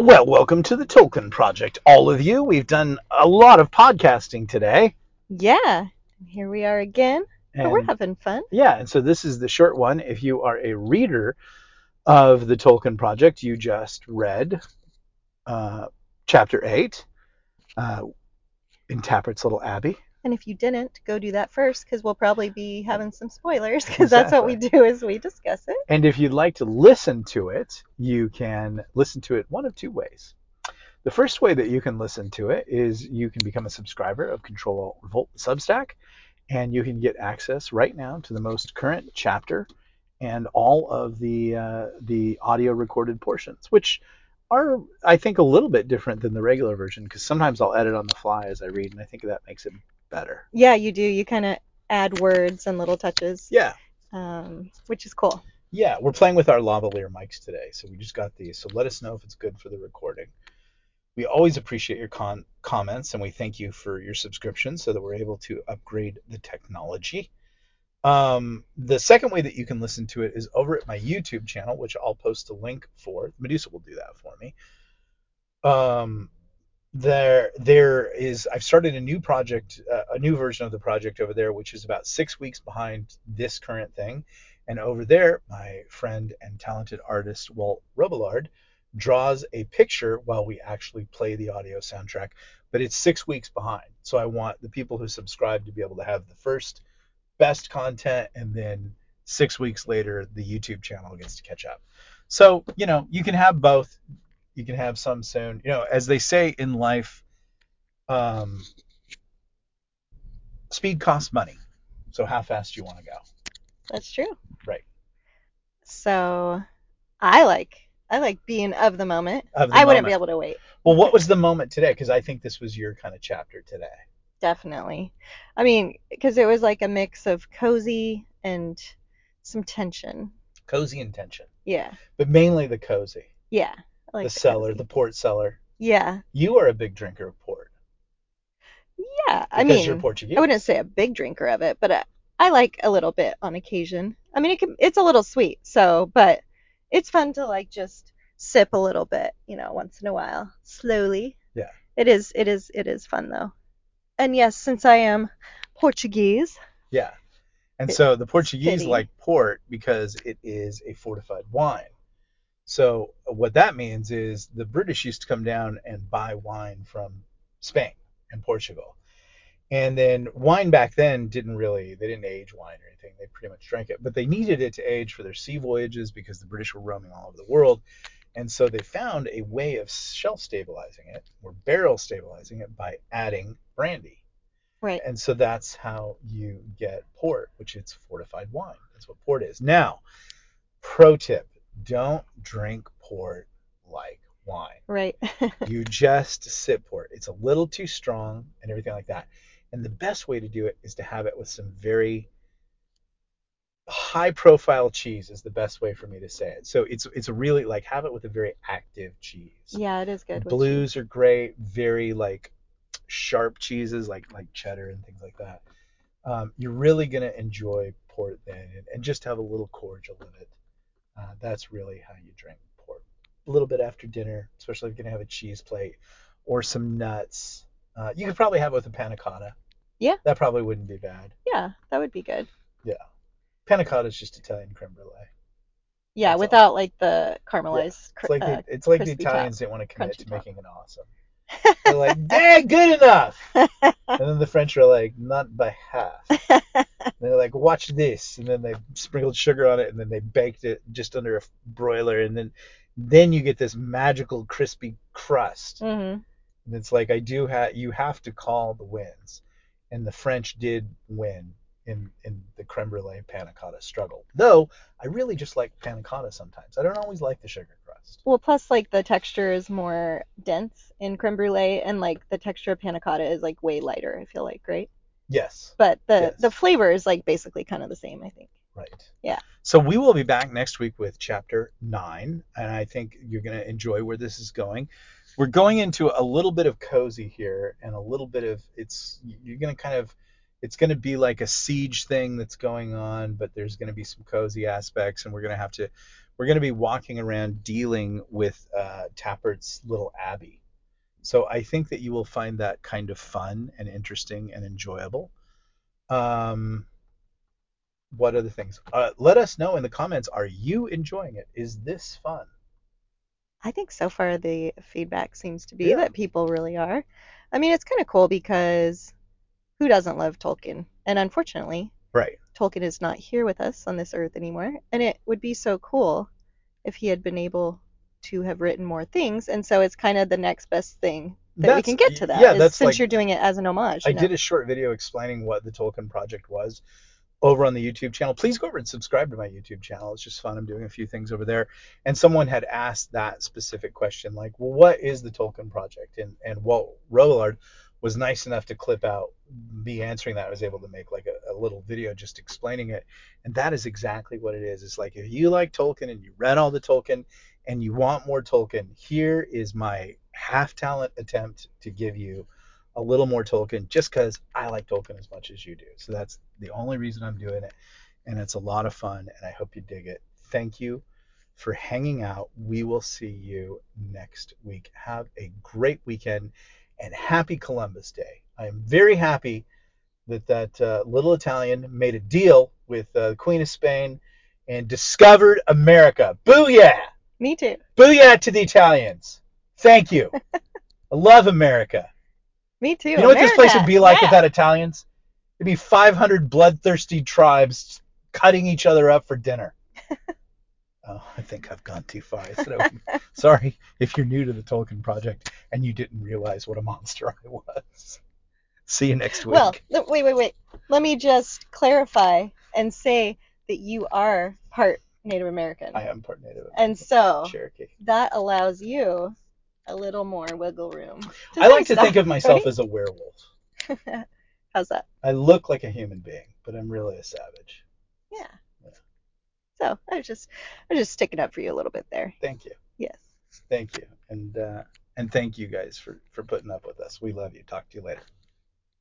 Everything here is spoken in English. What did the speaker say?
Well, welcome to the Tolkien Project, all of you. We've done a lot of podcasting today. Yeah, here we are again. And we're having fun. yeah, and so this is the short one. If you are a reader of the Tolkien Project, you just read uh, chapter 8 uh, in Tappert's Little Abbey. And if you didn't, go do that first because we'll probably be having some spoilers because that's what we do as we discuss it. And if you'd like to listen to it, you can listen to it one of two ways. The first way that you can listen to it is you can become a subscriber of Control Alt Revolt Substack, and you can get access right now to the most current chapter and all of the uh, the audio recorded portions, which are I think a little bit different than the regular version because sometimes I'll edit on the fly as I read, and I think that makes it better. Yeah, you do. You kind of add words and little touches, Yeah. um, which is cool. Yeah, we're playing with our lavalier mics today, so we just got these. So let us know if it's good for the recording. We always appreciate your con- comments, and we thank you for your subscription so that we're able to upgrade the technology. Um, the second way that you can listen to it is over at my YouTube channel, which I'll post a link for. Medusa will do that for me. Um, there, there is. I've started a new project, uh, a new version of the project over there, which is about six weeks behind this current thing. And over there, my friend and talented artist Walt Robillard draws a picture while we actually play the audio soundtrack, but it's six weeks behind. So I want the people who subscribe to be able to have the first best content, and then six weeks later, the YouTube channel gets to catch up. So, you know, you can have both. You can have some soon. You know, as they say in life, um, speed costs money. So how fast do you want to go? That's true. Right. So I like I like being of the moment. Of the I wouldn't moment. be able to wait. Well, what was the moment today? Because I think this was your kind of chapter today. Definitely. I mean, because it was like a mix of cozy and some tension. Cozy and tension. Yeah. but mainly the cozy, Yeah. Like the cellar, the port cellar. Yeah. You are a big drinker of port Yeah. I because mean, you're Portuguese. I wouldn't say a big drinker of it, but I, I like a little bit on occasion. I mean, it can, it's a little sweet, so, but it's fun to like just sip a little bit, you know, once in a while, slowly. Yeah. It is, it is, it is fun though. And yes, since I am Portuguese, Yeah. And so the Portuguese fitting. like port because it is a fortified wine. So uh, what that means is the British used to come down and buy wine from Spain and Portugal. And then wine back then didn't really they didn't age wine or anything. They pretty much drank it, but they needed it to age for their sea voyages because the British were roaming all over the world. And so they found a way of shelf stabilizing it or barrel stabilizing it by adding brandy. right? And so that's how you get port, which is fortified wine. That's what port is. Now, pro tip don't drink port like wine. Right. You just sip port. It's a little too strong and everything like that. And the best way to do it is to have it with some very high profile cheese is the best way for me to say it. So it's it's really like have it with a very active cheese. yeah, it is good. Blues are great, very like sharp cheeses like like cheddar and things like that. Um, you're really gonna enjoy port then, and, and just have a little cordial in it. Uh, that's really how you drink port. A little bit after dinner, especially if you're gonna have a cheese plate or some nuts. Uh, you could probably have it with a panna cotta. Yeah. That probably wouldn't be bad. Yeah, that would be good. Yeah. Panna cotta is just Italian creme brulee. Yeah, That's all. without like the caramelized. cr- It's like uh, the, it's like the top, Italians didn't want to commit crunchy to top. making it awesome. They're like, dang, good enough. and then the French are like, not by half. And they're like, watch this. And then they sprinkled sugar on it, and then they baked it just under a broiler, and then then you get this magical crispy crust. Mhm. And it's like I do have you have to call the wins, and the French did win in in the creme brulee panna cotta struggle. Though I really just like panna cotta sometimes. I don't always like the sugar crust. Well, plus like the texture is more dense in creme brulee, and like the texture of panna cotta is like way lighter. I feel like, right? Yes. But the Yes. the flavor is like basically kind of the same. I think. Right. Yeah. So we will be back next week with chapter nine, and I think you're going to enjoy where this is going. We're going into a little bit of cozy here, and a little bit of it's you're going to kind of it's going to be like a siege thing that's going on, but there's going to be some cozy aspects, and we're going to have to we're going to be walking around dealing with uh, Tappert's little abbey. So I think that you will find that kind of fun and interesting and enjoyable. Um, what other things? Uh, let us know in the comments. Are you enjoying it? Is this fun? I think so far the feedback seems to be Yeah. that people really are. I mean, it's kind of cool because who doesn't love Tolkien? And unfortunately, Right. Tolkien is not here with us on this earth anymore. And it would be so cool if he had been able to have written more things. And so it's kind of the next best thing that we can get to that. yeah, is that's since like- you're doing it as an homage. I know? did a short video explaining what the Tolkien project was over on the YouTube channel. Please go over and subscribe to my YouTube channel. It's just fun. I'm doing a few things over there. And someone had asked that specific question, like, well, what is the Tolkien project? And and Walt Robillard was nice enough to clip out me answering that. I was able to make like a, a little video just explaining it. And that is exactly what it is. It's like if you like Tolkien and you read all the Tolkien and you want more Tolkien, here is my half talent attempt to give you a little more Tolkien just because I like Tolkien as much as you do. So that's the only reason I'm doing it. And it's a lot of fun, and I hope you dig it. Thank you for hanging out. We will see you next week. Have a great weekend and happy Columbus Day. I am very happy that that uh, little Italian made a deal with uh, the Queen of Spain and discovered America. Booyah! Me too. Booyah to the Italians. Thank you. I love America. Me too. You know what this place would be like yeah. without Italians? It'd be 500 bloodthirsty tribes cutting each other up for dinner. oh, I think I've gone too far. I said I would- Sorry if you're new to the Tolkien project and you didn't realize what a monster I was. See you next week. Well, wait, wait, wait. Let me just clarify and say that you are part Native American. I am part Native American. And so Cherokee. that allows you a little more wiggle room. I like to think of myself right? as a werewolf. How's that? I look like a human being, but I'm really a savage. Yeah. Yeah. So I was just I was just sticking up for you a little bit there. Thank you. Yes. Thank you. And uh, and thank you guys for for putting up with us. We love you. Talk to you later.